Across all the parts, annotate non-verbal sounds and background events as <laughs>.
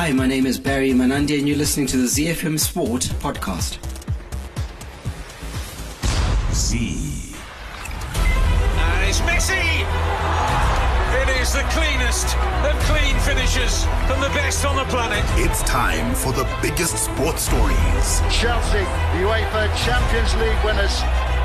Hi, my name is Barry Manandi, and you're listening to the ZFM Sport podcast. Z. And it's Messi! It is the cleanest of clean finishes from the best on the planet. It's time for the biggest sports stories. Chelsea, UEFA Champions League winners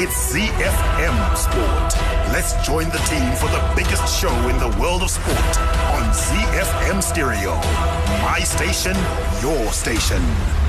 It's ZFM Sport. Let's join the team for the biggest show in the world of sport on ZFM Stereo. My station, your station.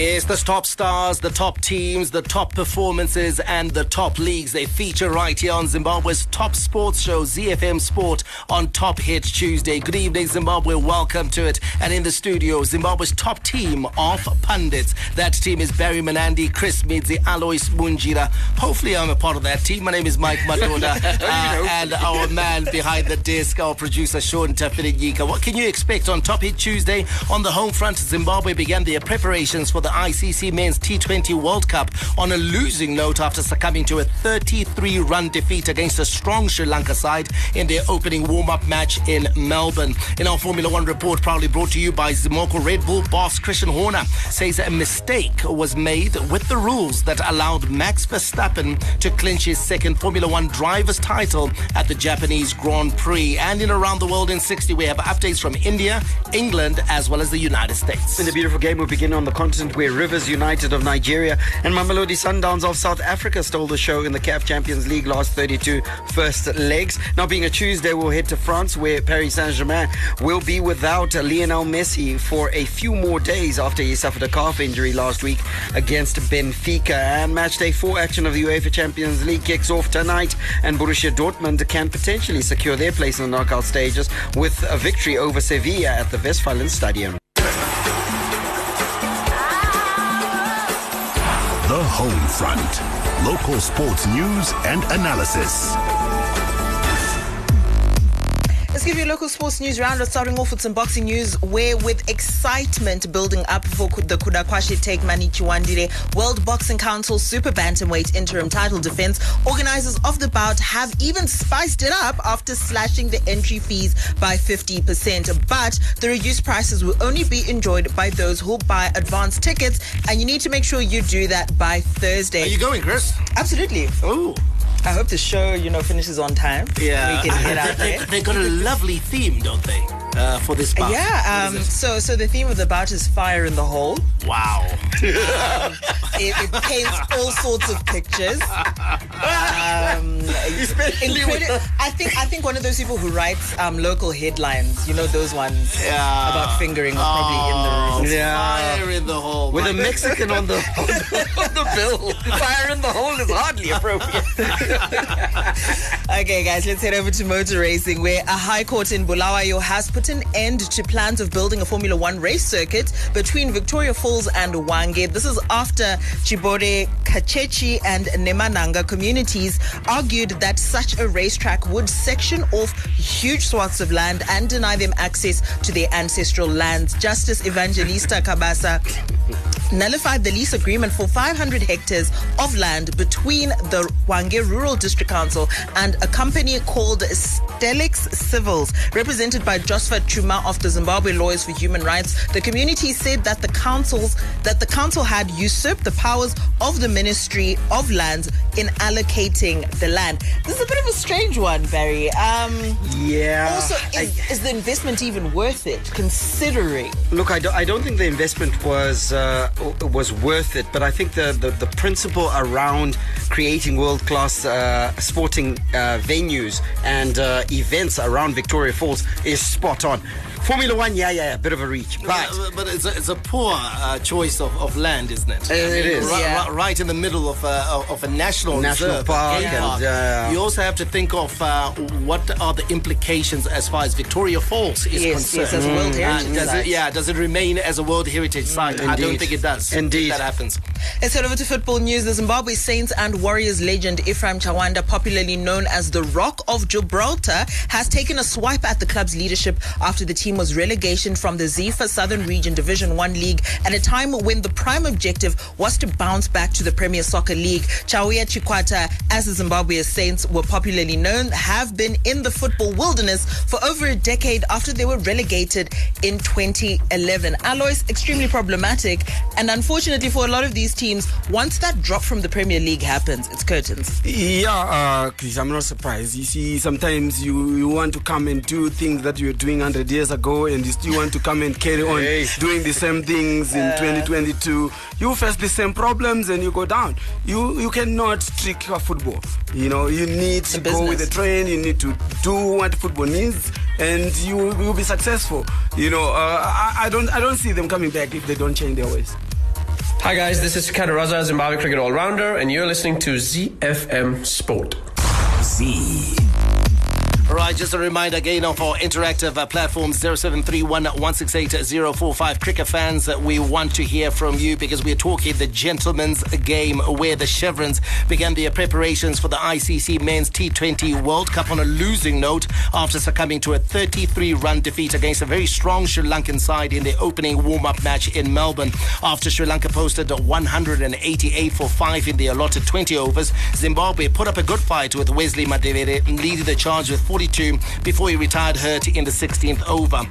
It's the top stars, the top teams, the top performances, and the top leagues. They feature right here on Zimbabwe's top sports show, ZFM Sport, on Top Hit Tuesday. Good evening, Zimbabwe. Welcome to it. And in the studio, Zimbabwe's top team of pundits. That team is Barry Manandi, Chris Midzi, Alois Munjira. Hopefully, I'm a part of that team. My name is Mike Madona, <laughs> uh, and our man behind the desk, our producer, Sean Tafinyika. What can you expect on Top Hit Tuesday? On the home front, Zimbabwe began their preparations for the ICC Men's T20 World Cup on a losing note after succumbing to a 33 run defeat against a strong Sri Lanka side in their opening warm up match in Melbourne. In our Formula One report, proudly brought to you by Zimoco Red Bull boss Christian Horner, says a mistake was made with the rules that allowed Max Verstappen to clinch his second Formula One driver's title at the Japanese Grand Prix. And in Around the World in 60, we have updates from India, England, as well as the United States. In the beautiful game, we begin on the continent where Rivers United of Nigeria and Mamelodi Sundowns of South Africa stole the show in the CAF Champions League last 32 first legs. Now, being a Tuesday, we'll head to France where Paris Saint Germain will be without Lionel Messi for a few more days after he suffered a calf injury last week against Benfica. And match day four action of the UEFA Champions League kicks off tonight, and Borussia Dortmund can potentially secure their place in the knockout stages with a victory over Sevilla at the Westfalen Stadium. Home Front. Local sports news and analysis. Let's give you a local sports news roundup, starting off with some boxing news, where with excitement building up for the Kudakwashe take Mani Chiwandire World Boxing Council Super Bantamweight interim title defense, organizers of the bout have even spiced it up after slashing the entry fees by 50%. But the reduced prices will only be enjoyed by those who buy advance tickets, and you need to make sure you do that by Thursday. Are you going, Chris? Absolutely. Oh. I hope the show, you know, finishes on time. Yeah. We can get out they, <laughs> there. they got a lovely theme, don't they, uh, for this bout? Yeah, um, so so the theme of the bout is fire in the hole. Wow. It, it paints all sorts of pictures. Um, <laughs> incredi- I think I think one of those people who writes um, local headlines, you know those ones Yeah. about fingering, are probably in the room. Yeah. Fire in the hole. With a Mexican on the, <laughs> on the, on the bill. Fire in the hole is hardly appropriate. <laughs> Okay, guys, let's head over to motor racing, where a high court in Bulawayo has put an end to plans of building a Formula One race circuit between Victoria Falls and Hwange. This is after Chibore, Kachechi, and Nemananga communities argued that such a racetrack would section off huge swaths of land and deny them access to their ancestral lands. Justice Evangelista Kabasa nullified the lease agreement for 500 hectares of land between the Hwange Rural District Council and a company called Stelix Civils, represented by Josephat Chuma of the Zimbabwe Lawyers for Human Rights. The community said that the councils that the council had usurped the powers of the Ministry of Lands in allocating the land. This is a bit of a strange one, Barry. Um, Yeah. also, is, is the investment even worth it, considering? Look, I don't, I don't think the investment was uh, was worth it, but I think the, the, the principle around creating world class uh, sporting uh, venues and uh, events around Victoria Falls is spot on. Formula One, yeah, yeah, a bit of a reach, but Uh, but it's a, it's a poor uh, choice of, of land, isn't it? It- it is. Ri- Yeah. right in the middle of a, of a national, National reserve, park game and, park. uh, you also have to think of uh, what are the implications as far as Victoria Falls is Yes, concerned. yes, as a World Uh, Heritage does it, yeah, does it remain as a World Heritage Site? I don't think it does. Indeed. If that happens. Let's head over to football news. The Zimbabwe Saints and Warriors legend Ephraim Chawanda, popularly known as the Rock of Gibraltar, has taken a swipe at the club's leadership after the team was relegation from the Zifa Southern Region Division 1 League at a time when the prime objective was to bounce back to the Premier Soccer League. Chauya Chikwata, as the Zimbabwe Saints were popularly known, have been in the football wilderness for over a decade after they were relegated in 2011. Alois, extremely problematic. And unfortunately for a lot of these teams, once that drop from the Premier League happens, it's curtains. Yeah, uh, Chris, I'm not surprised. You see, sometimes you, you want to come and do things that you were doing 100 years ago, and you still want to come and carry on Hey. doing the same things in 2022. You face the same problems and you go down. You you cannot trick a football. You know, you need to go with the business. trend. You need to do what football needs, and you will be successful. You know, uh, I, I don't I don't see them coming back if they don't change their ways. Hi guys, this is Ricardo Raza, Zimbabwe cricket all-rounder, and you're listening to ZFM Sport. Z. Right, just a reminder again of our interactive uh, platform 0731 Cricket fans, uh, we want to hear from you because we're talking the gentleman's game where the Chevrons began their preparations for the ICC Men's T20 World Cup on a losing note after succumbing to a 33 run defeat against a very strong Sri Lankan side in the opening warm up match in Melbourne. After Sri Lanka posted 188 for 5 in the allotted 20 overs, Zimbabwe put up a good fight with Wesley Madhevere leading the charge with 42 before he retired hurt in the 16th over.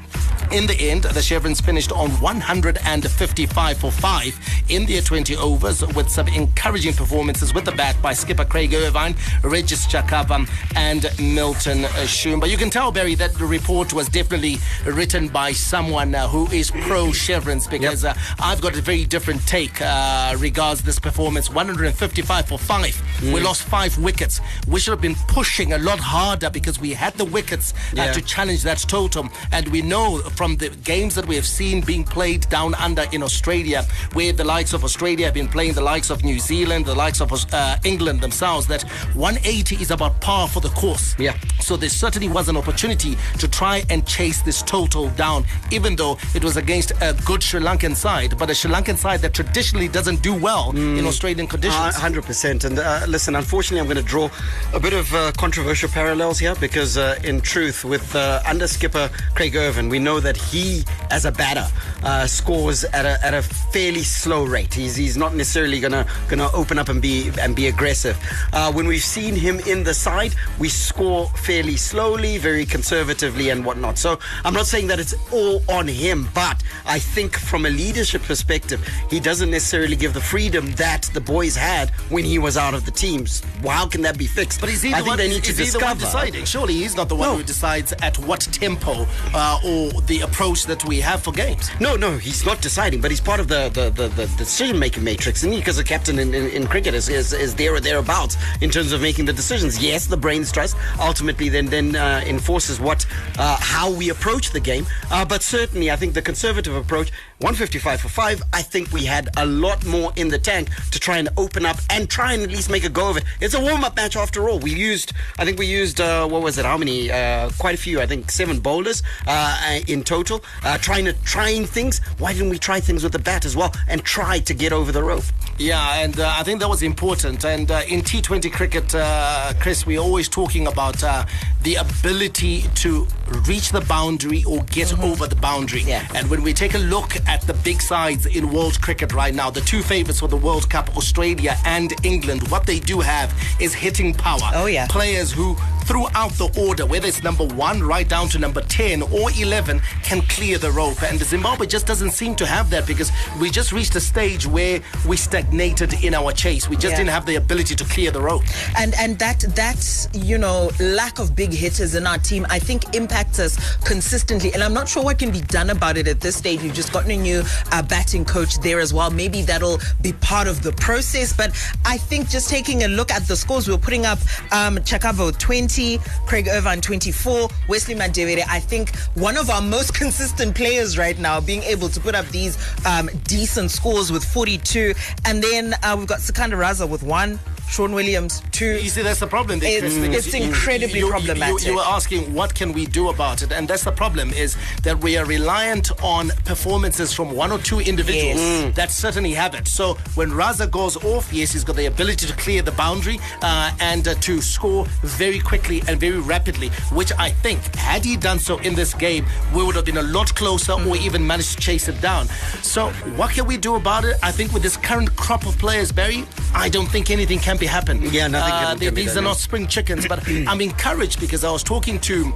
In the end, the Chevrons finished on 155 for 5 in their 20 overs with some encouraging performances with the bat by skipper Craig Ervine, Regis Chakabva, and Milton Shumba. You can tell, Barry, that the report was definitely written by someone uh, who is pro Chevrons because uh, I've got a very different take uh, regards this performance. 155 for 5. We lost 5 wickets. We should have been pushing a lot harder because we had the wickets Yeah. to challenge that totem. And we know from the games that we have seen being played down under in Australia, where the likes of Australia have been playing the likes of New Zealand, the likes of uh, England themselves, that 180 is about par for the course. Yeah. So there certainly was an opportunity to try and chase this total down, even though it was against a good Sri Lankan side, but a Sri Lankan side that traditionally doesn't do well in Australian conditions. Uh, 100%. And uh, listen, unfortunately, I'm going to draw a bit of uh, controversial parallels here because, uh, in truth, with uh, under skipper Craig Ervine, we know that he, as a batter, uh, scores at a, at a fairly slow rate. He's, he's not necessarily going to gonna open up and be and be aggressive. Uh, when we've seen him in the side, we score fairly slowly, very conservatively, and whatnot. So I'm not saying that it's all on him, but I think from a leadership perspective, he doesn't necessarily give the freedom that the boys had when he was out of the teams. Well, how can that be fixed? But is he I the think one? they need is to he the one discover. deciding? Surely he's not the one No. who decides at what tempo uh, or the approach that we have for games. No, no, he's not deciding, but he's part of the the, the, the decision making matrix, and because the captain in, in, in cricket is, is, is there or thereabouts in terms of making the decisions. Yes, the brains trust ultimately then then uh, enforces what uh, how we approach the game, uh, but certainly I think the conservative approach, 155 for five, I think we had a lot more in the tank to try and open up and try and at least make a go of it. It's a warm up match after all. We used, I think we used uh, what was it? How many? Uh, quite a few. I think seven bowlers uh, in total, uh, trying to trying things. Why didn't we try things with the bat as well and try to get over the rope? Yeah, and uh, I think that was important. And uh, in T20 cricket, uh, Chris, we're always talking about uh, the ability to reach the boundary or get over the boundary. Yeah. And when we take a look at the big sides in world cricket right now, the two favorites for the World Cup, Australia and England, what they do have is hitting power. Oh, yeah. Players who, throughout the order, whether it's number one right down to number 10 or 11, can clear the rope. And Zimbabwe just doesn't seem to have that because we just reached a stage where we stagnated in our chase. We just Yeah. didn't have the ability to clear the rope. and and that that you know lack of big hitters in our team I think impacts us consistently and I'm not sure what can be done about it at this stage we've just gotten new uh, batting coach there as well maybe that'll be part of the process but I think just taking a look at the scores we're putting up um, Chakabva 20 Craig Ervine 24 Wesley Madhevere I think one of our most most <laughs> consistent players right now, being able to put up these um, decent scores with 42. And then uh, we've got Sikandar Raza with one. Sean Williams, two. You see, that's the problem. There, It's, it's incredibly you, you- problematic. You, you were asking what can we do about it, and that's the problem is that we are reliant on performances from one or two individuals Yes. Mm. that certainly have it. So when Raza goes off, yes, he's got the ability to clear the boundary uh, and uh, to score very quickly and very rapidly, which I think had he done so in this game, we would have been a lot closer or Mm. even managed to chase it down. So what can we do about it? I think with this current crop of players, Barry, I don't think anything can be happen. Yeah, nothing Uh, can they- be These are not spring chickens, but <clears throat> I'm encouraged because I was talking to.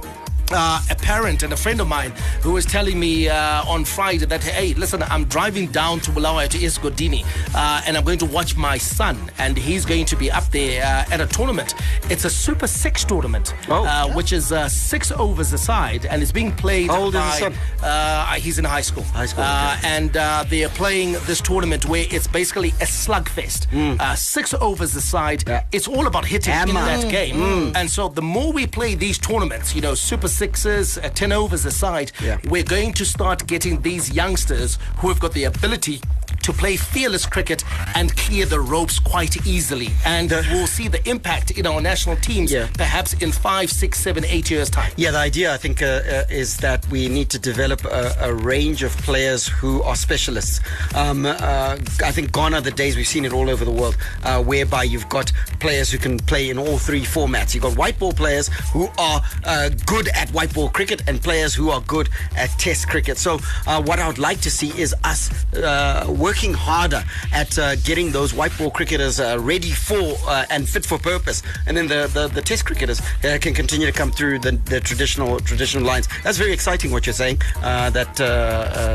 Uh, a parent and a friend of mine who was telling me uh, on Friday that hey, listen, I'm driving down to Bulawayo to Isgodini, uh, and I'm going to watch my son, and he's going to be up there uh, at a tournament. It's a Super Six tournament, Oh. uh, which is uh, six overs aside, and it's being played How old is by. his son? Uh, he's in high school. High school, Uh, okay. and uh, they are playing this tournament where it's basically a slugfest. Uh, six overs aside. Yeah. It's all about hitting in that game. Mm. And so the more we play these tournaments, you know, super sixes, uh, 10 overs aside, Yeah. we're going to start getting these youngsters who have got the ability to play fearless cricket and clear the ropes quite easily. And we'll see the impact in our national teams Yeah. perhaps in five, six, seven, eight years' time. Yeah, the idea I think uh, uh, is that we need to develop a, a range of players who are specialists. Um, uh, I think gone are the days we've seen it all over the world, uh, whereby you've got players who can play in all three formats. You've got white ball players who are uh, good at white ball cricket and players who are good at Test cricket. So uh, what I would like to see is us uh, working harder at uh, getting those white ball cricketers uh, ready for uh, and fit for purpose, and then the the, the Test cricketers uh, can continue to come through the, the traditional traditional lines. That's very exciting what you're saying. Uh, that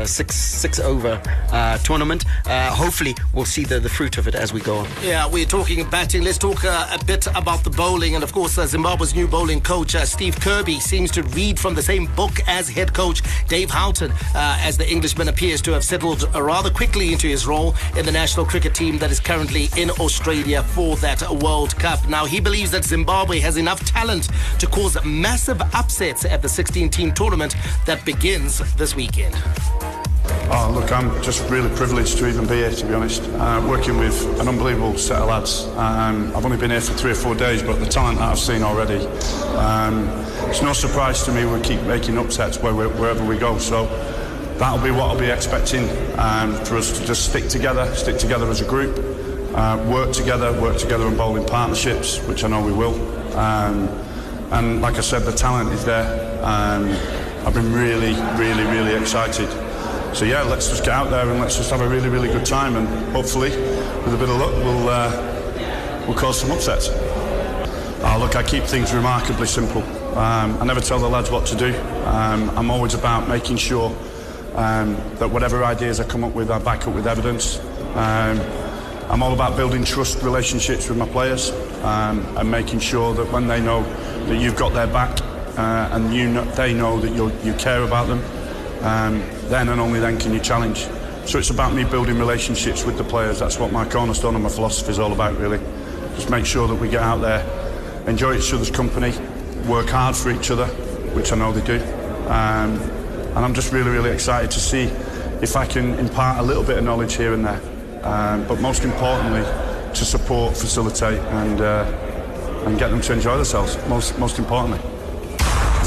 six six over tournament. Hopefully, we'll see the, the fruit of it as we go on. Yeah, we're talking batting. Let's talk a bit about the bowling. And of course, Zimbabwe's new bowling coach, Steve Kirby, seems to read from the same book as head coach Dave Houghton, as the Englishman appears to have settled rather quickly into his role in the national cricket team that is currently in Australia for that World Cup. Now, he believes that Zimbabwe has enough talent to cause massive upsets at the 16 team tournament that begins this weekend. Oh, look, I'm just really privileged to even be here, to be honest. Uh, working with an unbelievable set of lads. Um, I've only been here for three or four days, but the talent that I've seen already, um, it's no surprise to me we keep making upsets wherever we go. So that'll be what I'll be expecting um, for us to just stick together, stick together as a group, uh, work together, work together and bowl in partnerships, which I know we will. Um, and like I said, the talent is there. Um, I've been really, really, really excited. So yeah, let's just get out there and let's just have a really, really good time, and hopefully, with a bit of luck, we'll uh, we'll cause some upsets. Oh, look, I keep things remarkably simple. Um, I never tell the lads what to do. Um, I'm always about making sure um, that whatever ideas I come up with, I back up with evidence. Um, I'm all about building trust relationships with my players um, and making sure that when they know that you've got their back uh, and you know, they know that you care about them, um, then and only then can you challenge. So it's about me building relationships with the players. That's what my cornerstone and my philosophy is all about, really. Just make sure that we get out there, enjoy each other's company, work hard for each other, which I know they do. Um, and I'm just really, really excited to see if I can impart a little bit of knowledge here and there. Um, but most importantly, to support, facilitate, and uh, and get them to enjoy themselves. Most most importantly.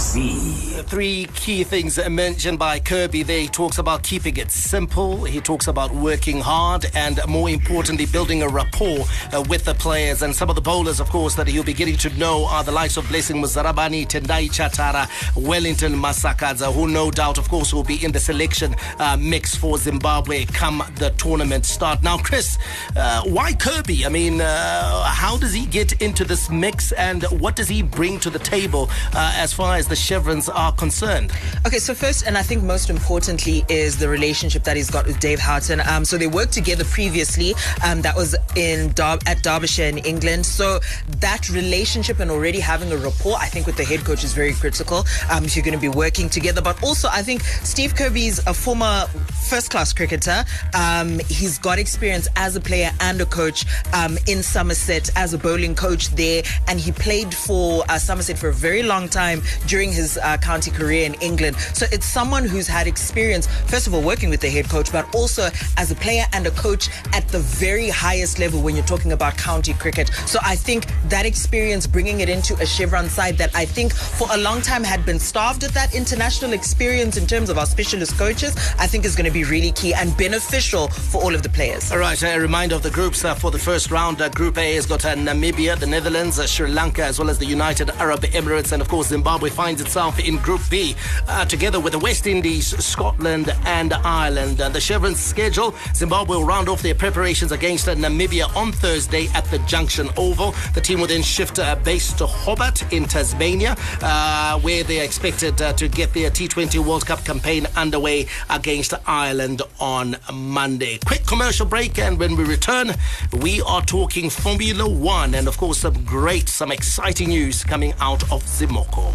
Three key things mentioned by Kirby there. He talks about keeping it simple. He talks about working hard and, more importantly, building a rapport uh, with the players. And some of the bowlers, of course, that he'll be getting to know are the likes of Blessing Muzarabani, Tendai Chatara, Wellington Masakadza, who no doubt, of course, will be in the selection uh, mix for Zimbabwe come the tournament start. Now, Chris, uh, why Kirby? I mean, uh, how does he get into this mix and what does he bring to the table uh, as far as the chevrons are concerned? Okay, so first, and I think most importantly, is the relationship that he's got with Dave Houghton. Um, so they worked together previously. Um, that was in Dar- at Derbyshire in England. So that relationship and already having a rapport, I think, with the head coach is very critical. Um, if you're going to be working together, but also I think Steve Kirby's a former first-class cricketer. Um, he's got experience as a player and a coach um, in Somerset as a bowling coach there, and he played for uh, Somerset for a very long time during during his uh, county career in England. So it's someone who's had experience, first of all, working with the head coach, but also as a player and a coach at the very highest level when you're talking about county cricket. So I think that experience, bringing it into a Chevron side that I think for a long time had been starved of that international experience in terms of our specialist coaches, I think is going to be really key and beneficial for all of the players. All right, a reminder of the groups uh, for the first round. Uh, Group A has got uh, Namibia, the Netherlands, Sri Lanka, as well as the United Arab Emirates, and of course Zimbabwe finds itself in Group B, uh, together with the West Indies, Scotland, and Ireland. Uh, the Chevron schedule: Zimbabwe will round off their preparations against Namibia on Thursday at the Junction Oval. The team will then shift uh, base to Hobart in Tasmania, uh, where they are expected uh, to get their T20 World Cup campaign underway against Ireland on Monday. Quick commercial break, and when we return, we are talking Formula One, and of course some great, some exciting news coming out of Zimoco.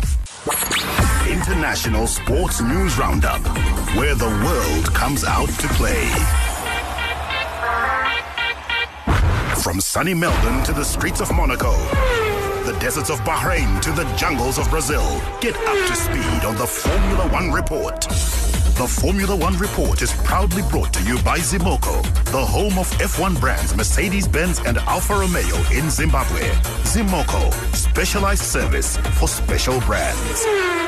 International Sports News Roundup, where the world comes out to play. From sunny Melbourne to the streets of Monaco, the deserts of Bahrain to the jungles of Brazil, get up to speed on the Formula One Report. The Formula One Report is proudly brought to you by Zimoco, the home of F1 brands Mercedes Benz and Alfa Romeo in Zimbabwe. Zimoco, specialized service for special brands.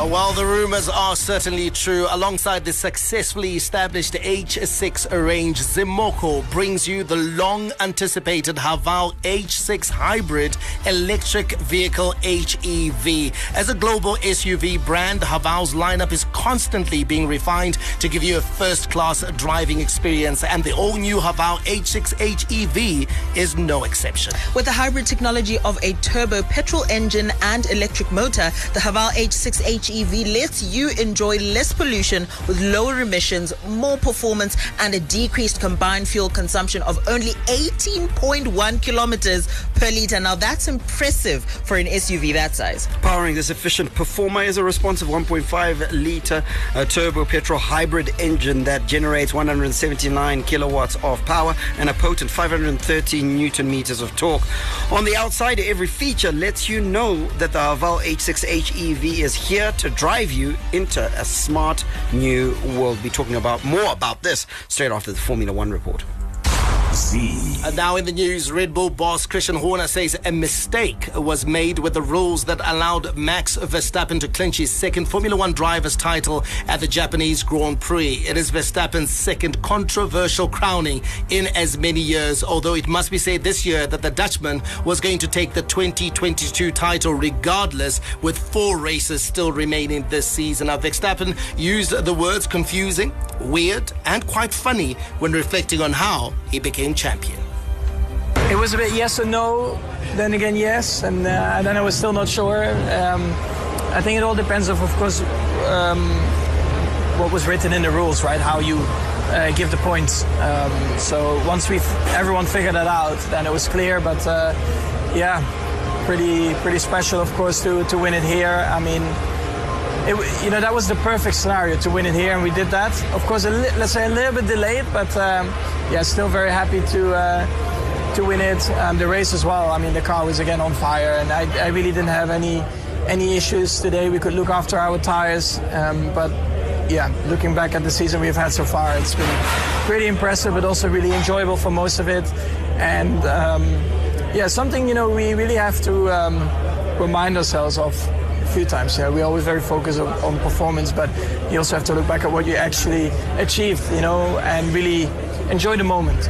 Uh, While the rumors are certainly true, alongside the successfully established H6 range, Zimoco brings you the long anticipated Haval H6 hybrid electric vehicle HEV. As a global SUV brand, Haval's lineup is constantly being refined to give you a first class driving experience, and the all new Haval H6 HEV is no exception. With the hybrid technology of a turbo petrol engine and electric motor, the Haval H6 HEV lets you enjoy less pollution with lower emissions, more performance, and a decreased combined fuel consumption of only 18.1 kilometers per liter. Now, that's impressive for an SUV that size. Powering this efficient performer is a responsive 1.5 liter uh, turbo petrol hybrid engine that generates 179 kilowatts of power and a potent 513 newton meters of torque. On the outside, every feature lets you know that the Haval H6 HEV is here to drive you into a smart new world. We'll be talking about more about this straight after the Formula One report. Z. And now in the news, Red Bull boss Christian Horner says a mistake was made with the rules that allowed Max Verstappen to clinch his second Formula One driver's title at the Japanese Grand Prix. It is Verstappen's second controversial crowning in as many years, although it must be said this year that the Dutchman was going to take the 2022 title regardless, with four races still remaining this season. Now, Verstappen used the words confusing, weird, and quite funny when reflecting on how he became champion. It was a bit yes and no, then again yes, and uh, then I was still not sure. Um, I think it all depends of, of course, um, what was written in the rules, right? How you uh, give the points. Um, so once we everyone figured that out, then it was clear. But uh, yeah, pretty pretty special, of course, to to win it here. I mean. It, you know that was the perfect scenario to win it here, and we did that. Of course, li- let's say a little bit delayed, but um, yeah, still very happy to uh, to win it. Um, the race as well. I mean, the car was again on fire, and I, I really didn't have any any issues today. We could look after our tires, um, but yeah, looking back at the season we've had so far, it's been pretty impressive, but also really enjoyable for most of it. And um, yeah, something you know we really have to um, remind ourselves of few times. Yeah, we're always very focused on, on performance, but you also have to look back at what you actually achieved, you know, and really enjoy the moment.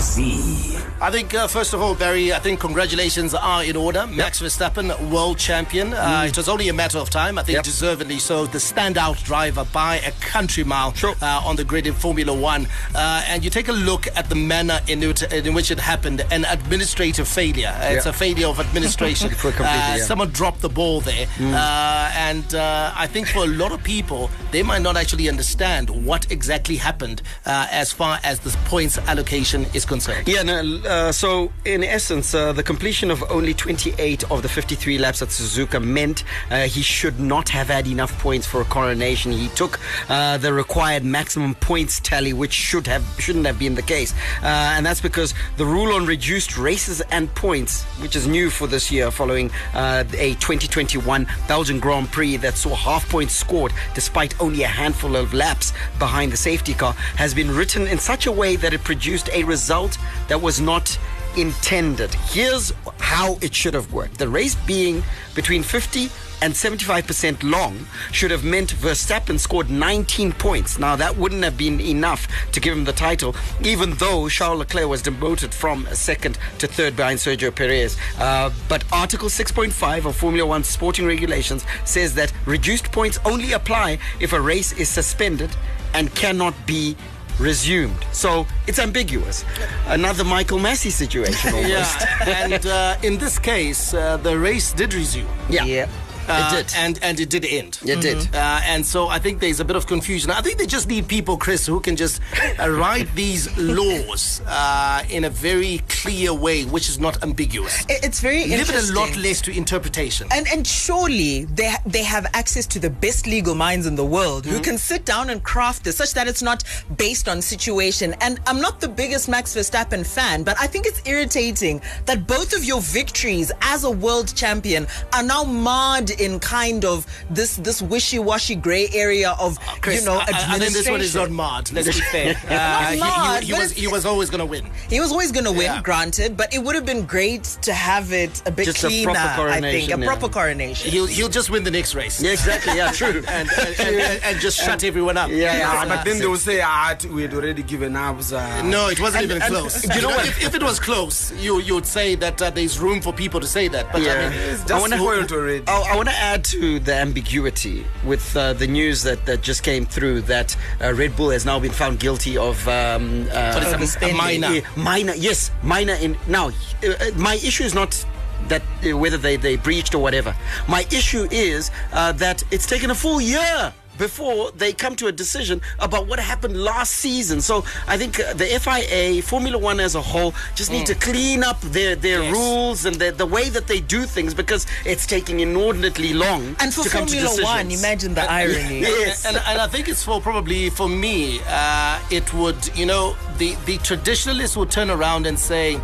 Z. I think, uh, first of all, Barry, I think congratulations are in order. Max Verstappen, world champion. Uh, It was only a matter of time. I think Yep. deservedly so. The standout driver by a country mile Sure. uh, on the grid in Formula One. Uh, and you take a look at the manner in, it, in which it happened an administrative failure. It's a failure of administration. <laughs> Uh, yeah. Someone dropped the ball there. Uh, and uh, I think for a lot of people, they might not actually understand what exactly happened uh, as far as the points allocation is concerned. Yeah, no, uh, so in essence, uh, the completion of only 28 of the 53 laps at Suzuka meant uh, he should not have had enough points for a coronation. He took uh, the required maximum points tally, which should have shouldn't have been the case, uh, and that's because the rule on reduced races and points, which is new for this year, following uh, a 2021 Belgian Grand Prix that saw half points scored despite only a handful of laps behind the safety car, has been written in such a way that it produced a result that was not intended. Here's how it should have worked. The race being between 50 and 75% long should have meant Verstappen scored 19 points. Now, that wouldn't have been enough to give him the title, even though Charles Leclerc was demoted from second to third behind Sergio Perez. Uh, but Article 6.5 of Formula One sporting regulations says that reduced points only apply if a race is suspended and cannot be resumed. So it's ambiguous. Another Michael Masi situation <laughs> almost. Yeah, and uh, in this case, uh, the race did resume. Yeah. Yeah. Uh, It did. and and it did end. It did. Uh, and so I think there's a bit of confusion. I think they just need people, Chris, who can just uh, write these <laughs> laws uh, in a very clear way, which is not ambiguous. It's very Leave it a lot less to interpretation. And and surely they they have access to the best legal minds in the world who can sit down and craft this such that it's not based on situation. And I'm not the biggest Max Verstappen fan, but I think it's irritating that both of your victories as a world champion are now marred in kind of this this wishy-washy gray area of Chris, you know I, I, I think this one is administration. not marred. Let's be fair. Not <laughs> Uh, he- he, he was he was always going to win. He was always going to win, Yeah. granted, but it would have been great to have it a bit Just a cleaner. proper I think a yeah. proper coronation. He'll he'll just win the next race. Yeah, exactly. Yeah, true. <laughs> And, and, and, and, and just <laughs> shut everyone up. Yeah, Yeah, yeah, but then they will say, ah, we had already given up. Uh, No, it wasn't And- even and- close. do you know what? If, if it was close, you you would say that uh, there's room for people to say that. But Yeah. I mean, It's just wanna- spoiled already. Oh, I want to add to the ambiguity with uh, the news that, that just came through that uh, Red Bull has now been found guilty of um, uh, What is it, a minor? Minor, yes, minor. In now, uh, uh, my issue is not that uh, whether they they breached or whatever. My issue is uh, that it's taken a full year. Before they come to a decision about what happened last season, so I think uh, the FIA, Formula One as a whole, just need to clean up their their Yes. rules and the, the way that they do things because it's taking inordinately long. And for to come to Formula One, imagine the <laughs> irony. Yes. and, and I think it's for probably for me, uh, it would you know the the traditionalists would turn around and say.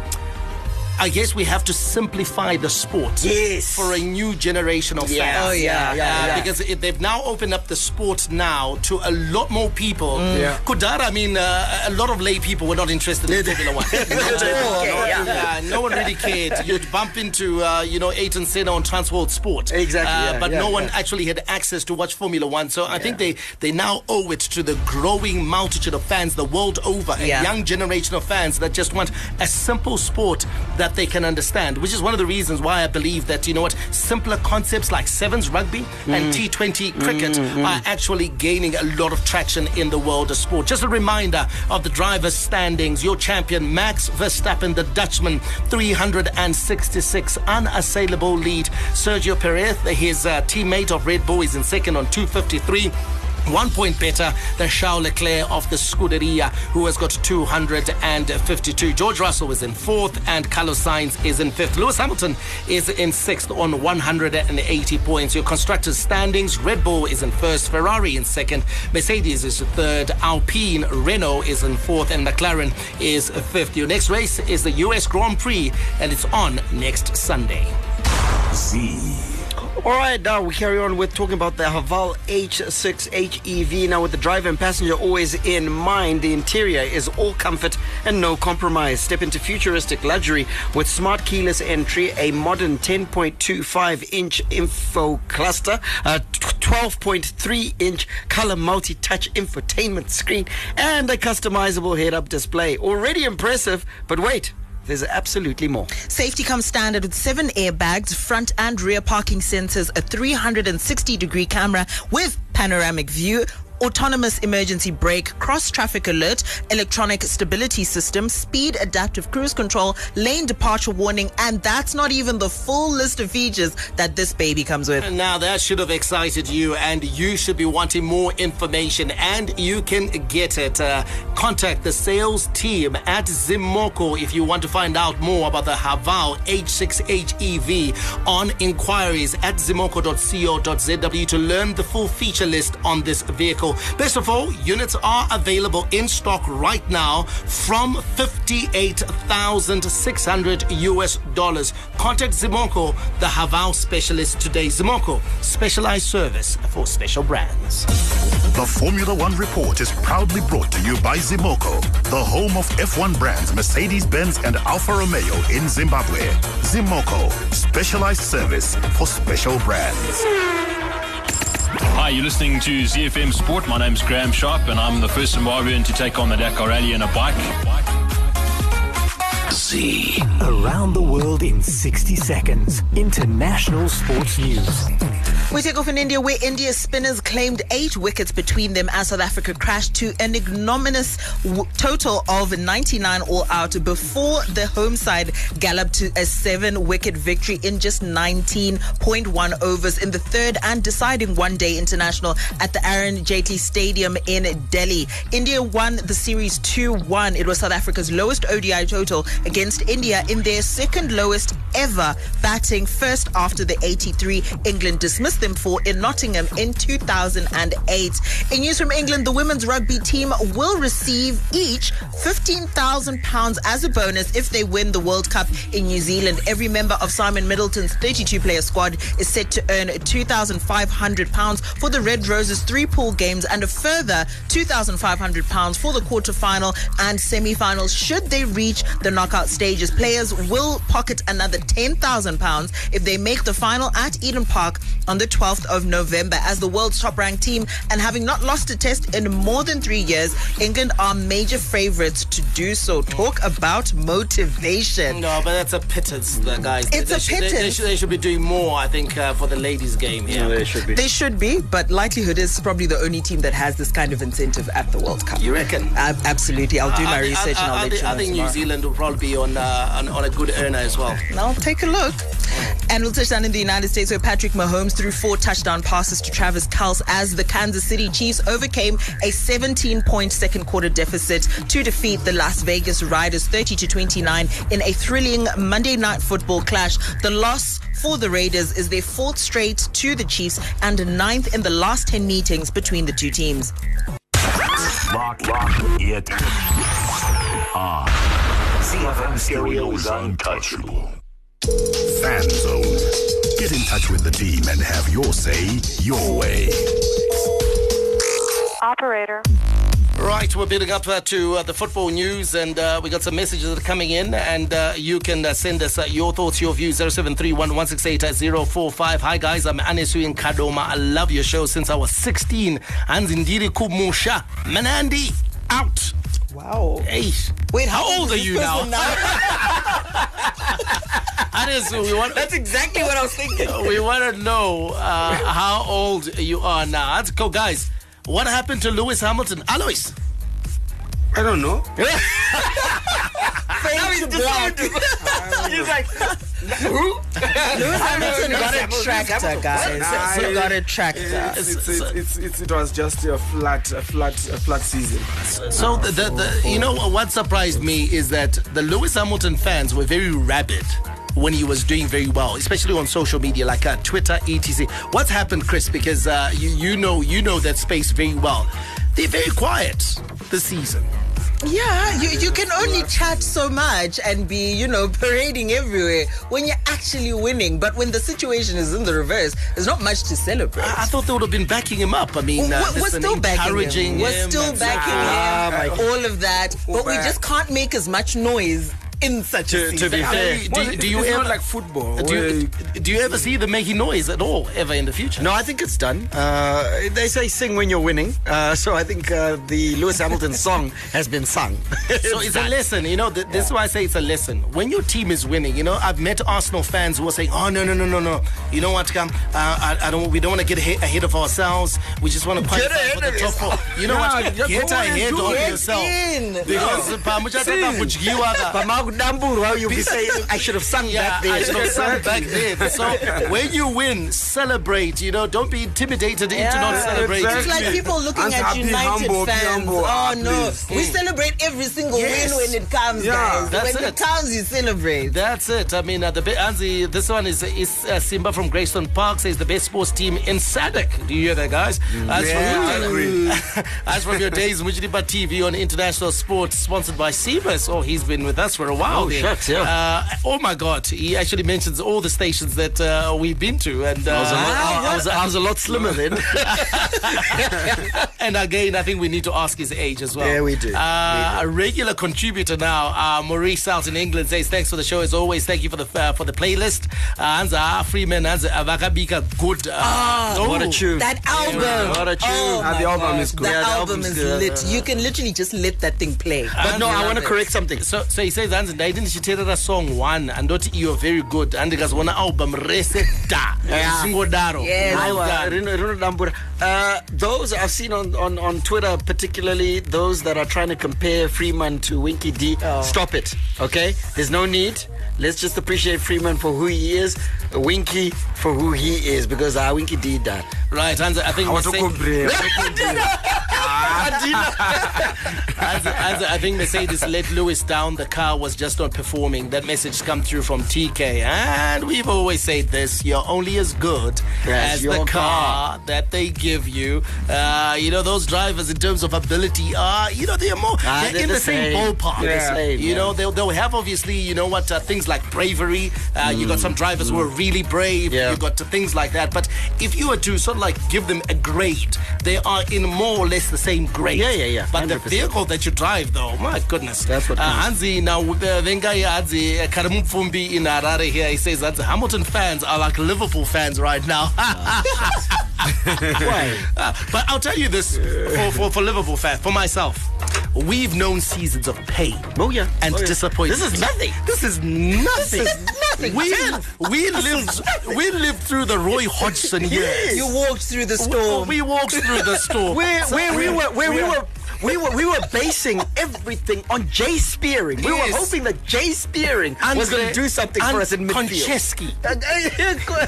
I guess we have to simplify the sport Yes. for a new generation of Yeah. fans. Oh, yeah, Uh, yeah, yeah. Because it, they've now opened up the sport now to a lot more people. Yeah. Kudara, I mean, uh, a lot of lay people were not interested in Formula One. <laughs> Yeah. Yeah, no one really cared. You'd bump into, uh, you know, Ayrton Senna on Transworld Sport. Exactly, Uh, yeah, but yeah, no one yeah. actually had access to watch Formula One. So I think they, they now owe it to the growing multitude of fans the world over, a young generation of fans that just want a simple sport that they can understand, which is one of the reasons why I believe that, you know what, simpler concepts like Sevens rugby Mm. and T20 cricket are actually gaining a lot of traction in the world of sport. Just a reminder of the drivers' standings. Your champion, Max Verstappen, the Dutchman, 366 unassailable lead. Sergio Perez, his uh, teammate of Red Bull, is in second on 253. One point better than Charles Leclerc of the Scuderia, who has got 252. George Russell is in fourth, and Carlos Sainz is in fifth. Lewis Hamilton is in sixth on 180 points. Your constructors' standings Red Bull is in first, Ferrari in second, Mercedes is third, Alpine, Renault is in fourth, and McLaren is fifth. Your next race is the US Grand Prix, and it's on next Sunday. All right, now we carry on with talking about the Haval H6 HEV. Now, with the driver and passenger always in mind, the interior is all comfort and no compromise. Step into futuristic luxury with smart keyless entry, a modern 10.25 inch info cluster, a 12.3 inch color multi touch infotainment screen, and a customizable head up display. Already impressive, but wait. There's absolutely more. Safety comes standard with seven airbags, front and rear parking sensors, a 360 degree camera with panoramic view, autonomous emergency brake, cross traffic alert, electronic stability system, speed adaptive cruise control, lane departure warning, and that's not even the full list of features that this baby comes with. And Now that should have excited you, and you should be wanting more information, and you can get it. Uh, contact the sales team at Zimoco if you want to find out more about the Haval H6HEV E on inquiries at zimoco.co.zw to learn the full feature list on this vehicle. Best of all, units are available in stock right now from 58,600 US dollars. Contact Zimoco, the Haval specialist today. Zimoco, specialized service for special brands. The Formula One Report is proudly brought to you by Zimoco, the home of F1 brands Mercedes Benz and Alfa Romeo in Zimbabwe. Zimoco, specialized service for special brands. Hi, you're listening to ZFM Sport. My name's Graham Sharp, and I'm the first Zimbabwean to take on the Dakar Rally in a bike. Z. Around the world in 60 seconds. International sports news. We take off in India, where India's spinners claimed eight wickets between them as South Africa crashed to an ignominious w- total of 99 all out before the home side galloped to a seven wicket victory in just 19.1 overs in the third and deciding one day international at the Arun Jaitley Stadium in Delhi. India won the series 2 1. It was South Africa's lowest ODI total against India in their second lowest ever batting, first after the 83 England dismissed them for in Nottingham in 2008. In news from England, the women's rugby team will receive each £15,000 as a bonus if they win the World Cup in New Zealand. Every member of Simon Middleton's 32 player squad is set to earn £2,500 for the Red Roses three pool games and a further £2,500 for the quarterfinal and semi finals should they reach the knockout stages. Players will pocket another £10,000 if they make the final at Eden Park on the 12th of November. As the world's top ranked team and having not lost a test in more than three years, England are major favourites to do so. Talk about motivation. No, but that's a pittance, the guys. It's they, a should, they- They, should, they should be doing more, I think, uh, for the ladies' game here. they should be. They should be, but likelihood is probably the only team that has this kind of incentive at the World Cup. You reckon? Uh, absolutely. I'll do my I- I- research and I, I'll I let think, you know. I think New. Zealand will probably be on, uh, on on a good earner as well. I'll take a look. And we'll touch down in the United States where Patrick Mahomes threw four touchdown passes to Travis Kelce as the Kansas City Chiefs overcame a 17 point second quarter deficit to defeat the Las Vegas Raiders 30 to 29 in a thrilling Monday night football clash. The loss for the Raiders is their fourth straight to the Chiefs and ninth in the last 10 meetings between the two teams. Lock, lock, it on. ZFM Stereo is untouchable. Fan Zone. Get in touch with the team and have your say your way. Operator. Right, we're building up uh, to uh, the football news, and uh, we got some messages that are coming in, and uh, you can uh, send us uh, your thoughts, your views, 0731-168-045. Hi guys, I'm Anisu in Kadoma. I love your show since I was 16. And Anzindiri Kumusha. Manandi, out. Wow. Hey. Wait, how old are you now? Anisu, <laughs> we want... That's exactly what I was thinking. <laughs> we want to know uh, how old you are now. Let's go, guys. What happened to Lewis Hamilton? Alois. I don't know. <laughs> Now he's black. He's like, who? Lewis Hamilton got a tractor, guys. He got a tractor. It was just a flat, a flat, a flat season. So the, the, the you know what surprised me is that the Lewis Hamilton fans were very rabid when he was doing very well, especially on social media like uh, Twitter, etc. What's happened, Chris? Because uh, you you know you know that space very well. They're very quiet this season. Yeah, you, you can only chat so much and be, you know, parading everywhere when you're actually winning. But when the situation is in the reverse, there's not much to celebrate. I, I thought they would have been backing him up. I mean, uh, we're, we're still backing encouraging him. We're still backing Ah, him. my- all of that. But we just can't make as much noise in such a To, season. to be fair, do, do you it's ever not like football. do you, do you ever see them making noise at all ever in the future? No, I think it's done. Uh, they say sing when you're winning. Uh, so I think uh, the Lewis Hamilton <laughs> song has been sung. <laughs> So it's a lesson, you know. Th- this is why I say it's a lesson. When your team is winning, you know, I've met Arsenal fans who are saying, "Oh no, no, no, no, no. You know what, come? Uh, I, I don't. We don't want to get ahead, ahead of ourselves. We just want to qualify ahead for the top four. You know Yeah, what? <laughs> Get go on and ahead of it. yourself in. because pamuchataka kudyiwa ka- Pamagudamburu, you be saying <laughs> I should have sung Yeah, back there. I should have sung <laughs> back then. So <laughs> when you win, celebrate. You know, don't be intimidated into not celebrating. It's like people looking And at happy, United humble, fans. humble. oh no, please. we celebrate every single Yes. win when it comes, Yeah, guys. that's when it. it. comes, you celebrate. That's it. I mean, uh, the be- Anzi, this one is is uh, Simba from Greystone Park says the best sports team in SADC. Do you hear that, guys? As Yeah, I from, agree. as from your days, Mujriba TV on international sports, sponsored by Cebus. Oh, he's been with us for a while. Oh, there. shucks, yeah. Uh, oh my God, he actually mentions all the stations that uh, we've been to, and I was, a uh, lot, I, was, I was a lot slimmer then. <laughs> <laughs> and again, I think we need to ask his age as well. Yeah, we do. Uh, A regular contributor now, uh, Maurice out in England says, "Thanks for the show as always. Thank you for the uh, for the playlist." Uh, Anza Freeman, Anza Avakabika, good. Uh, what a tune. That album. Yeah, what a tune. Oh Ah, the album is good. The Yeah, the album album's is good. lit. You can literally just let that thing play. But no, I want to correct something. So, so he says, Anza, I didn't tell that song one, and not you're very good. One album, Reseta, Yeah. Singodaro. Yes. Well Aiwa, done. Rino- Rino Dambura. Uh, those I've seen on, on, on Twitter, particularly those that are trying to compare Freeman to Winky D, stop it, okay? There's no need. Let's just appreciate Freeman for who he is, Winky for who he is, because uh, Winky did that. Right, Anza, I think I we want say- go brave. As, as I think Mercedes let Lewis down, the car was just not performing. That message come through from TK, and we've always said this: you're only as good Yes, as your the car, that they give you. Uh, you know, those drivers in terms of ability are, you know, they're more Ah, they're, they're in the the same, same. ballpark. The same, you yeah. know, they'll, they'll have obviously, you know what, uh, things like bravery. Uh, You got some drivers who are really brave. Mm. Yeah. You got things like that. But if you were to sort of like give them a grade, they are in more or less the same grade. Yeah, yeah, yeah, But the vehicle that you drive, though, my goodness. That's what uh, counts. Hanzi now uh, Vengai uh, Karimu Fumbi in Harare here. He says that Hamilton fans are like Liverpool fans right now. <laughs> <laughs> Why? Uh, but I'll tell you this for, for, for Liverpool fans, for myself, we've known seasons of pain Oh, yeah. and Oh, yeah. disappointment. This is nothing. This is nothing. Nothing. We we lived we lived through the Roy Hodgson years. You walked through the storm. We, we walked through the storm. <laughs> Where, where we were, where we were. We were we were basing everything on Jay Spearing. We Yes. were hoping that Jay Spearing was going to do something for us in midfield. Konchesky. Uh,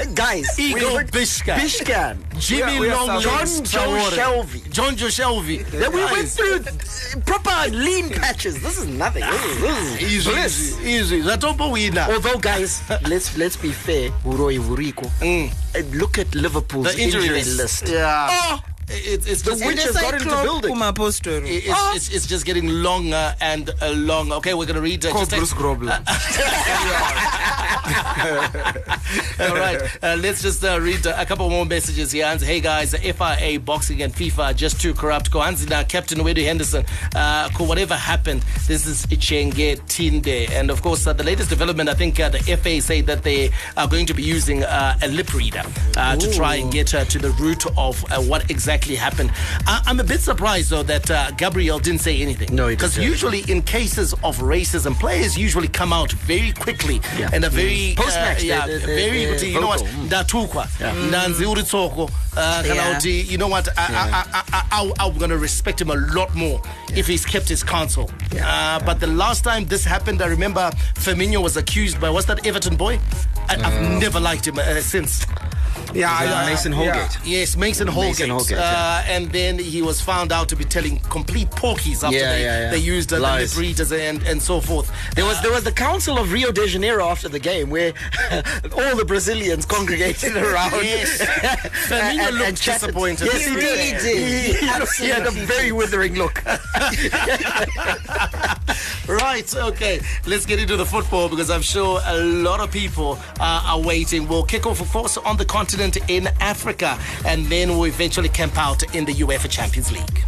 <laughs> Guys, Igor we were- Bishka. Biscan, Jimmy We are- we are Long John Joe Shelby. Jonjo Shelvey. Then we went through uh, proper lean patches. This is nothing. This is, this is Easy, bliss. easy, easy. Zatopo wina. Although, guys, let's let's be fair. Uroi Uriko. Uh, Look at Liverpool's The injury injury list. list. Yeah. Oh, it, it's just which has got into building. It- It's, it's, it's just getting longer and uh, longer. Okay, we're going to read. Uh, Call just Bruce Grobbelaar. <laughs> <laughs> All right, uh, let's just uh, read uh, a couple more messages here. And hey guys, FIA, boxing, and FIFA are just too corrupt. Kohanzina, Captain Wedu Henderson, uh, whatever happened, this is Ichenge Tinde. And of course, uh, the latest development, I think uh, the FA say that they are going to be using uh, a lip reader uh, to try and get uh, to the root of uh, what exactly happened. I- I'm a bit surprised though that uh, Gabriel didn't say anything. No, he because usually in cases of racism, players usually come out very quickly Yeah. and a very Post-match, uh, yeah, they- they- very kuti, you. Know what? vocal. Mm. ndatukwa ndanzi uri uh, Yeah. you know what? I, I, I, I, I, I'm gonna respect him a lot more if he's kept his counsel. Uh, but the last time this happened I remember Firmino was accused by what's that Everton boy? I, I've never liked him uh, since Yeah, Uh, Mason. Holgate. Yes, Mason Holgate. Mason Holgate, uh, And then he was found out to be telling complete porkies after Yeah, they, they used uh, the readers and, and so forth. There was there was the Council of Rio de Janeiro after the game where <laughs> all the Brazilians congregated <laughs> around. Yes. <laughs> Firmino looked chatted. disappointed. Yes, He did. did. He, he he had a very withering look. Right, okay. Let's get into the football because I'm sure a lot of people uh, are waiting. We'll kick off, of course, on the continent in Africa, and then we'll eventually camp out in the UEFA Champions League.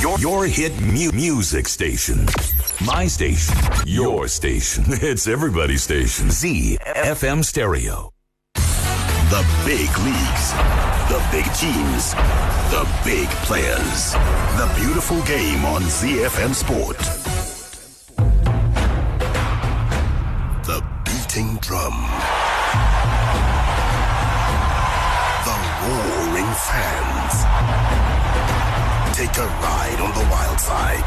Your, your hit mu- music station. My station. Your station. <laughs> It's everybody's station. ZFM Stereo. The big leagues, the big teams, the big players. The beautiful game on ZFM Sport. Beating drum. The roaring fans. Take a ride on the wild side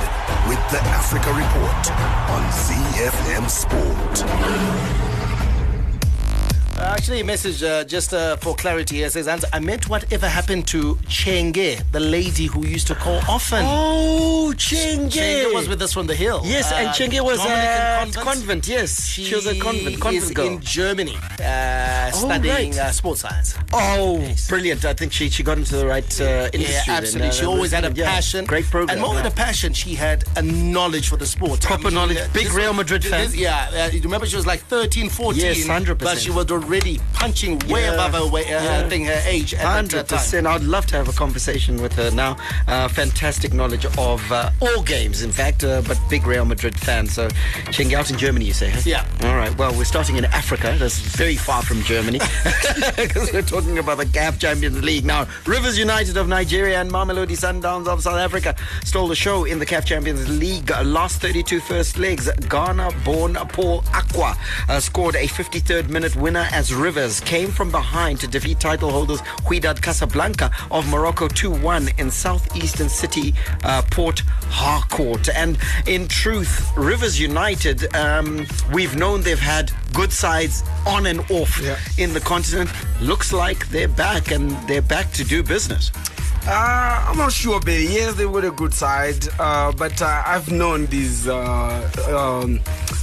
with the Africa Report on ZFM Sport. Uh, Actually, a message uh, just uh, for clarity here says, "Hans, I meant whatever happened to Chenge, the lady who used to call often. Oh, Chenge. Chenge was with us from the hill. Yes, and Uh, Chenge was at convent. Yes, she, was a convent. Convent is girl. in Germany, uh, Oh, studying right. uh, sports science. Oh, brilliant! I think she she got into the right uh, industry. Yeah, then. absolutely. Uh, she always had a yeah. passion. Great program. And more than a passion, she had a knowledge for the sport. Proper knowledge. Big Real Madrid this- Yeah. Uh, you remember she was like 13, 14. Yes, 100%. But she was already punching way Yeah. above her, way, uh, Yeah. thing, her age Hundred percent. I'd love to have a conversation with her now. Uh, fantastic knowledge of uh, all games, in fact, uh, but big Real Madrid fan. So, Cheng out in Germany, you say? Huh? Yeah. All right. Well, we're starting in Africa. That's very far from Germany because <laughs> <laughs> we're talking about the CAF Champions League now. Rivers United of Nigeria and Mamelodi Sundowns of South Africa stole the show in the CAF Champions League. Last 32 first legs. Ghana-born Paul Acquah uh, scored a 53rd minute winner as Rivers came from behind to defeat title holders Wydad Casablanca of Morocco 2-1 in southeastern city uh, Port Harcourt. And in truth, Rivers United, um, we've known they've had good sides on and off in the continent. Looks like they're back and they're back to do business. Uh, I'm not sure, but yes, they were a good side. Uh, but uh, I've known these uh, um,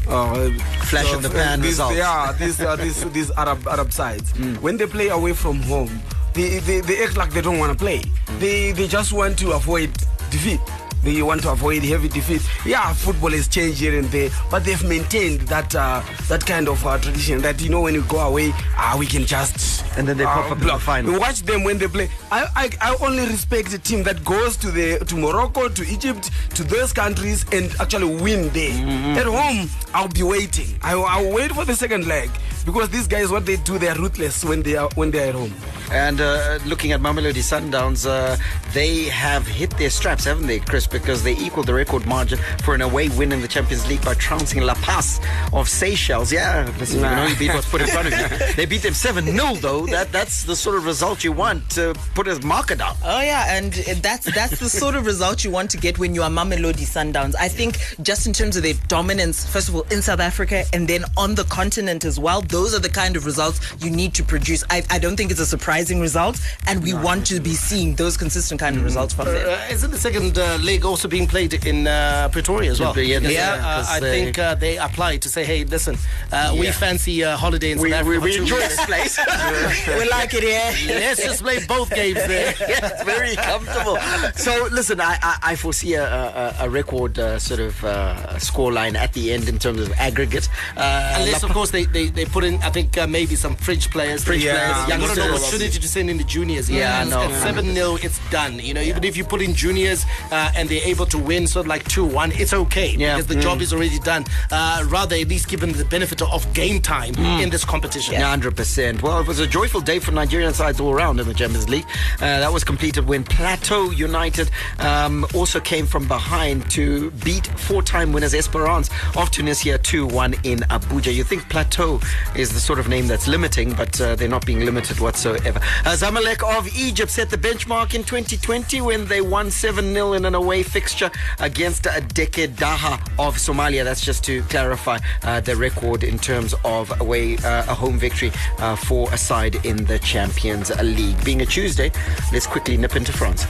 uh, Flash in the pan these, results. Yeah, these uh, these <laughs> these Arab Arab sides. When they play away from home, they, they, they act like they don't want to play. They they just want to avoid defeat. They want to avoid heavy defeat. Yeah, football has changed here and there, but they've maintained that uh, that kind of uh, tradition. That you know, when you go away, uh, we can just and then they pop up in the final. We watch them when they play. I, I I only respect a team that goes to the to Morocco, to Egypt, to those countries and actually win there. Mm-hmm. At home, I'll be waiting. I, I'll wait for the second leg because these guys, what they do, they're ruthless when they are when they're at home. And uh, looking at Mamelodi Sundowns, uh, they have hit their straps, haven't they, Chris? Because they equaled the record margin for an away win in the Champions League by trouncing La Passe of Seychelles. Yeah, listen, you can only beat what's put in front of you. <laughs> They beat them 7 0, though. That, that's the sort of result you want to put a marker down. Oh yeah, and that's that's the sort of result you want to get when you are Mamelodi Sundowns. I think just in terms of their dominance, first of all in South Africa and then on the continent as well, those are the kind of results you need to produce. I, I don't think it's a surprising result, and we want to be seeing those consistent kind of results from them. Uh, isn't the second uh, leg also being played in uh, Pretoria as well? Yeah, Because, yeah, uh, I they- think uh, they applied to say, hey, listen, uh, we fancy a holiday in We- South we- Africa. we for two enjoy this place. <laughs> <laughs> we like it here. <laughs> Let's just play both games there. yes, very comfortable. So, listen, I, I, I foresee a, a, a record uh, sort of uh, score line at the end in terms of aggregate. Uh, Unless, La of course, they, they, they put in, I think, uh, maybe some fringe players. Fringe players, players, You've got an youngsters. opportunity to send in the juniors. Yeah, and I know. At 7 0, it's done. You know, even if you put in juniors uh, and they're able to win sort of like 2 1, it's okay. Yeah. Because the Mm. job is already done. Uh, rather, at least give them the benefit of game time in this competition. Yeah, hundred percent. Well, it was a joyful day for Nigerian sides all around in the Champions League. Uh, that was completed when Plateau United um, also came from behind to beat four-time winners Esperance of Tunisia two-one in Abuja. You think Plateau is the sort of name that's limiting, but uh, they're not being limited whatsoever. Uh, Zamalek of Egypt set the benchmark in 2020 when they won 7-0 in an away fixture against Dekedaha of Somalia. That's just to clarify uh, the record in terms of away uh, a home victory uh, for a side in the Champions League. Being a Tuesday, let's quickly nip into France.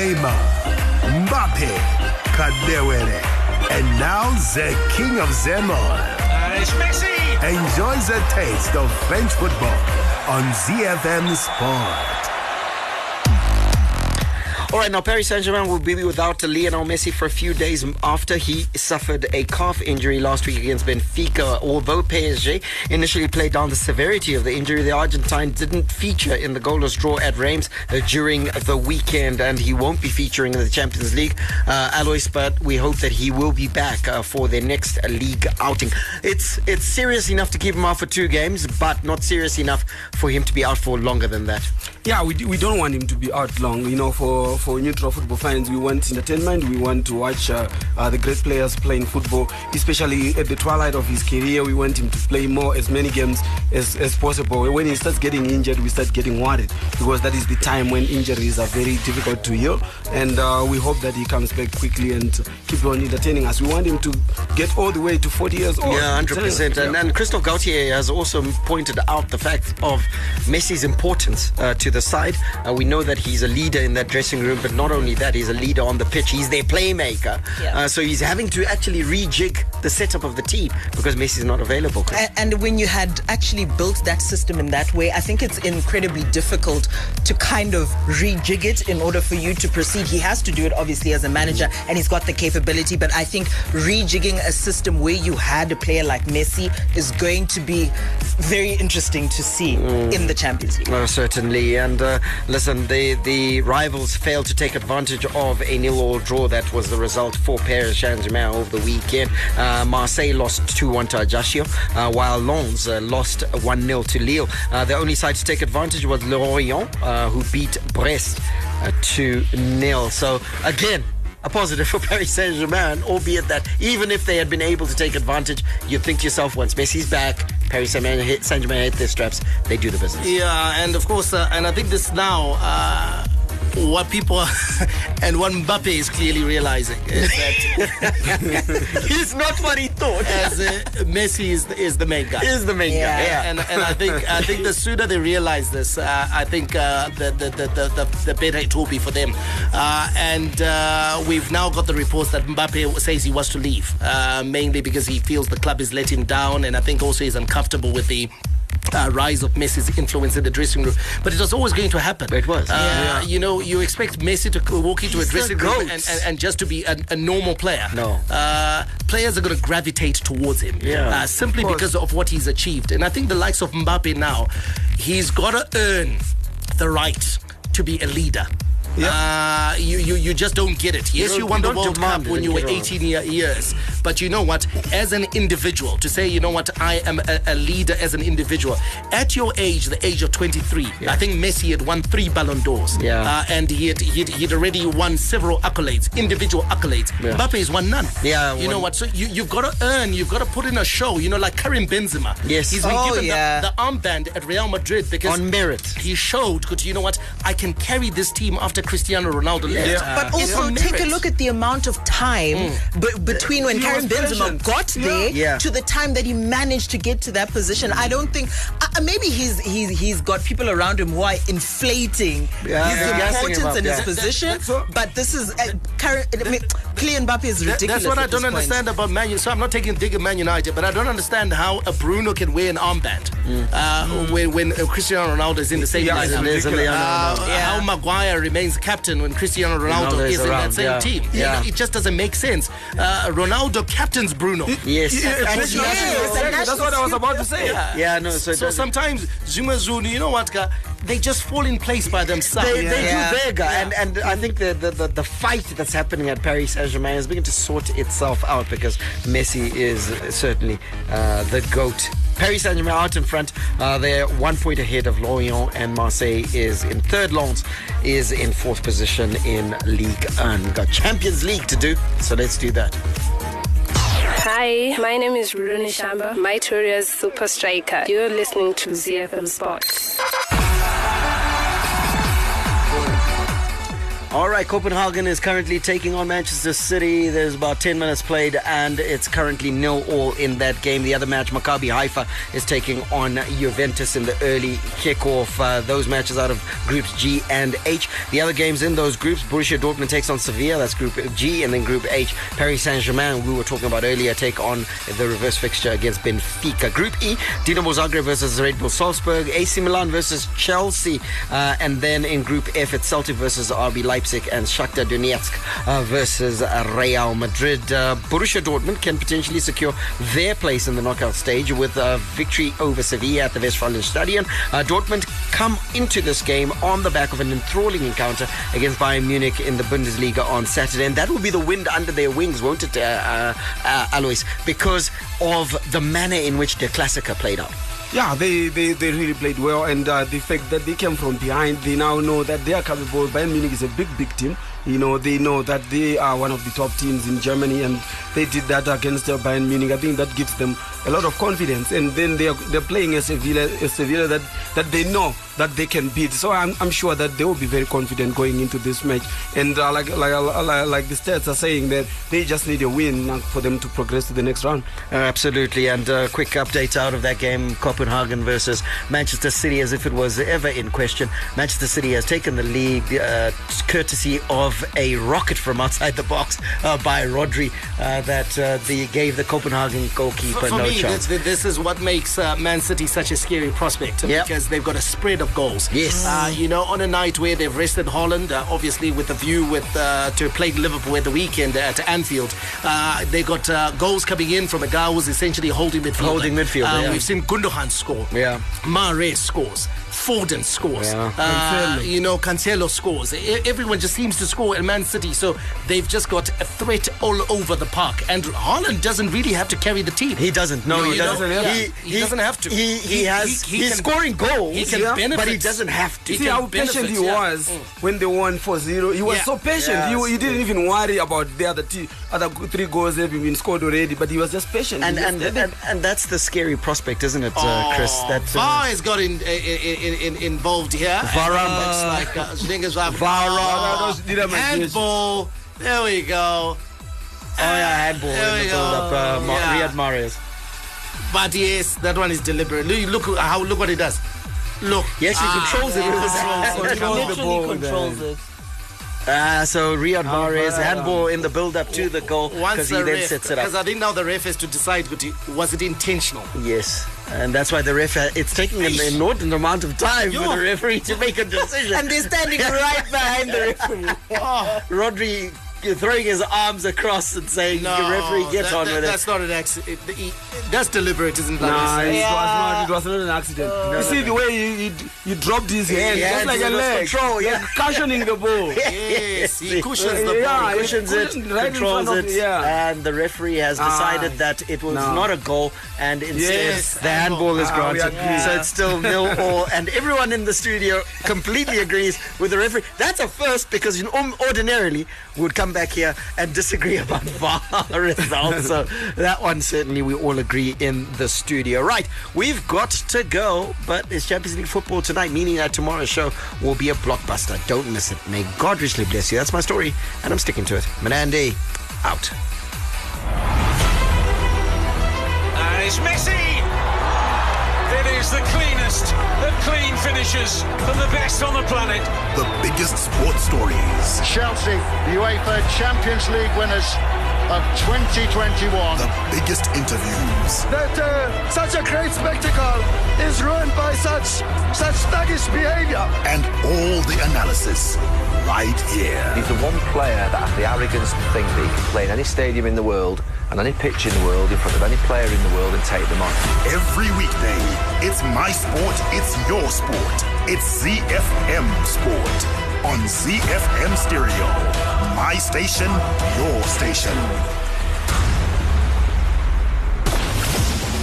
Neymar, Mbappe, Kadewere, and now the king of them all. Uh, it's Messi. Enjoy the taste of French football on ZFM Sport. All right, now Paris Saint Germain will be without Lionel Messi for a few days after he suffered a calf injury last week against Benfica. Although PSG initially played down the severity of the injury, the Argentine didn't feature in the goalless draw at Reims uh, during the weekend, and he won't be featuring in the Champions League, uh, Alois. But we hope that he will be back uh, for their next league outing. It's it's serious enough to keep him out for two games, but not serious enough for him to be out for longer than that. Yeah, we, we don't want him to be out long. You know, for, for neutral football fans, we want entertainment. We want to watch uh, uh, the great players playing football, especially at the twilight of his career. We want him to play more, as many games as, as possible. When he starts getting injured, we start getting worried because that is the time when injuries are very difficult to heal. And uh, we hope that he comes back quickly and keep on entertaining us. We want him to get all the way to 40 years old. Yeah, hundred percent. And, Yeah. and Christophe Galtier has also pointed out the fact of Messi's importance uh, to the side. Uh, we know that he's a leader in that dressing room, but not only that, he's a leader on the pitch. He's their playmaker. Yeah. Uh, so he's having to actually rejig the setup of the team because Messi's not available. Chris. A- And when you had actually built that system in that way, I think it's incredibly difficult to kind of rejig it in order for you to proceed. He has to do it obviously as a manager and he's got the capability, but I think rejigging a system where you had a player like Messi is going to be very interesting to see in the Champions League. Well, certainly. And uh, listen, the, the rivals failed to take advantage of a nil-all draw that was the result for Paris Saint-Germain over the weekend. Uh, Marseille lost 2-1 to Ajaccio, uh, while Lens uh, lost 1-0 to Lille. Uh, the only side to take advantage was Lorient, who beat Brest uh, 2-0. So, again, a positive <laughs> for Paris Saint Germain, albeit that even if they had been able to take advantage, you'd think to yourself, once Messi's back, Paris Saint Germain hit, hit their straps, they do the business. Yeah, and of course, uh, and I think this now, uh, what people <laughs> and what Mbappe is clearly realizing is that <laughs> <laughs> he's not what he thought. As uh, Messi is the, is the main guy. Is the main guy, yeah. And and I think I think the sooner they realize this, uh, I think uh, the, the, the, the the better it will be for them. Uh, and uh, we've now got the reports that Mbappe says he wants to leave, uh, mainly because he feels the club is let him down, and I think also he's uncomfortable with the uh, rise of Messi's influence in the dressing room. But it was always going to happen. It was. Uh, You know, you expect Messi to walk into He's a dressing room and, and, and just to be a, a normal player. No. Uh, players are going to gravitate towards him. Yeah, Uh, simply of because of what he's achieved. And I think the likes of Mbappe now, he's got to earn the right to be a leader. Uh, you, you you just don't get it. Yes, don't- you won you the World Cup when you were get it on. 18 year, years, but you know what? As an individual, to say you know what, I am a, a leader as an individual. At your age, the age of 23, I think Messi had won three Ballon d'Ors, Yeah. uh, and he had, he'd, he'd already won several accolades, individual accolades. Yeah. Mbappe has won none. Yeah, you know what? So you you've got to earn. You've got to put in a show. You know, like Karim Benzema. Yes. he's been Oh, given yeah. the, the armband at Real Madrid because On merit. he showed. Because you know what? I can carry this team after Cristiano Ronaldo left. Yeah. But It's also on take a look at the amount of time b- between when He Karim Benzema patient. got there Yeah. to the time that he managed to get to that position. I don't think uh, uh, maybe he's he's he's got people around him who are inflating Yeah, his they're gassing him importance up, and yeah. his position. that's what- but this is uh, Karim, I mean, Kylian Mbappe is That- ridiculous. That's what I at this don't point. understand about Man United. So I'm not taking dig at Man United, but I don't understand how a Bruno can wear an armband uh, when, when uh, Cristiano Ronaldo is in the same Yeah, lineup. it is a Leonardo. Uh, Yeah. How Maguire remains captain when Cristiano Ronaldo, Ronaldo is is in around, that same yeah. team. You know, it just doesn't make sense. Uh, Ronaldo captains Bruno. Yes. Yeah, And it's he- national- Yes, That's what I was about to say. Yeah, no, so, So, sometimes Zuma Zulu, you know what, guy, they just fall in place by themselves. They, they Yeah. do their guy, and and I think the, the, the, the fight that's happening at Paris Saint Germain is beginning to sort itself out because Messi is certainly uh, the goat. Paris Saint Germain out in front. Uh, they're one point ahead of Lorient, and Marseille is in third. Lens is in fourth position in League 1. We've got Champions League to do, so let's do that. Hi, my name is Rune Shamba, Mytoria's super striker. You're listening to ZFM Sports. All right, Copenhagen is currently taking on Manchester City. There's about 10 minutes played, and it's currently nil all in that game. The other match, Maccabi Haifa, is taking on Juventus in the early kickoff. Uh, those matches out of groups G and H. The other games in those groups, Borussia Dortmund takes on Sevilla, that's group G, and then group H, Paris Saint Germain, we were talking about earlier, take on the reverse fixture against Benfica. Group E, Dinamo Zagreb versus Red Bull Salzburg, AC Milan versus Chelsea, uh, and then in group F, it's Celtic versus RB Leipzig. Leipzig and Shakhtar Donetsk uh, versus uh, Real Madrid. Uh, Borussia Dortmund can potentially secure their place in the knockout stage with a victory over Sevilla at the Westfalenstadion. Dortmund come into this game on the back of an enthralling encounter against Bayern Munich in the Bundesliga on Saturday, and that will be the wind under their wings, won't it, Alois? Because of the manner in which the Classica played out. Yeah, they, they, they really played well, and uh, the fact that they came from behind, they now know that they are capable. Bayern Munich is a big, big team. You know, they know that they are one of the top teams in Germany, and they did that against uh, Bayern Munich. I think that gives them a lot of confidence, and then they are they're playing a Sevilla, a Sevilla that that they know that they can beat. So I'm, I'm sure that they will be very confident going into this match. And uh, like, like like like the stats are saying that they just need a win for them to progress to the next round. Uh, absolutely. And uh, quick update out of that game: Copenhagen versus Manchester City, as if it was ever in question. Manchester City has taken the lead uh, courtesy of a rocket from outside the box uh, by Rodri uh, that the, gave the Copenhagen goalkeeper for, for no me, chance. This, this is what makes Man City such a scary prospect yep. because they've got a spread of goals. Yes. Uh, you know, on a night where they've rested Haaland, uh, obviously with a view with uh, to play Liverpool at the weekend at Anfield, uh, they got uh, goals coming in from a guy who's essentially holding midfield. Holding midfield. Uh, yeah. We've seen Gundogan score. Yeah. Mahrez scores. Foden scores. Yeah. Uh, you know, Cancelo scores. E- everyone just seems to score in Man City, so they've just got a threat all over the park. And Haaland doesn't really have to carry the team. He doesn't. No, he, doesn't. Yeah, He, he, doesn't have to. He, he, has. he he's can- scoring goals. He can yeah, benefit, but he doesn't have to. See can how patient he yeah. was Mm. when they won 4-0. He was Yeah. so patient. Yes, he, he didn't even worry about the other two, other three goals having been scored already. But he was just patient. And He just and, and and that's the scary prospect, isn't it, uh, Chris? Oh, That uh, VAR has got in, in, in, in, involved here. VAR. And it looks like uh, Zlinga's like VAR. oh, Those did have my handball. There we go. oh yeah, handball There in we the go. build-up. Uh, Ma- Yeah. Riyad Mahrez. But yes, that one is deliberate. Look, look how look what he does. Look, He actually Ah, controls it with his <laughs> controls- hand. Literally ball, controls man. it. Ah, so Riyad Mahrez wow. handball in the build-up to the goal Once because he the then ref, sets it up. because I think now the ref has to decide but was it intentional. Yes, and that's why the ref. uh, It's taking an inordinate amount of time for the referee to make a decision. <laughs> And they're standing <laughs> right behind the referee. Oh, Rodri throwing his arms across and saying, no, "Referee, get that- on that- with That's not an accident. That's deliberate, isn't that? Nah, it, Yeah. was not, it was not an accident. you see the way he, he, he dropped his hand, Yeah, just like it a was leg. control, yeah. Cushioning the ball. <laughs> Yes, he cushions the Yeah, ball. he cushions it, cushioned right controls front of- it, yeah. and the referee has Ah, decided that it was no. not a goal, and instead Yes, the handball is Ah, granted. agree. So it's still <laughs> nil all, and everyone in the studio completely agrees with the referee. That's a first because you know, ordinarily we would come back here and disagree <laughs> about VAR <laughs> results. So that one certainly we all agree in the studio. Right, we've got to go, but it's Champions League football tonight, meaning that tomorrow's show will be a blockbuster. Don't miss it. May God richly bless you. That's my story, and I'm sticking to it. Menande, out. And it's Messi! It is the cleanest of clean finishes from the best on the planet. The biggest sports stories, Chelsea, UEFA Champions League winners of 2021. the biggest interviews, That uh, such a great spectacle is ruined by such such thuggish behavior. and all the analysis right here. He's the one player that has the arrogance to think that he can play in any stadium in the world and any pitch in the world in front of any player in the world and take them on. Every weekday, it's my sport, it's your sport. It's ZFM Sport on ZFM Stereo. My station, your station.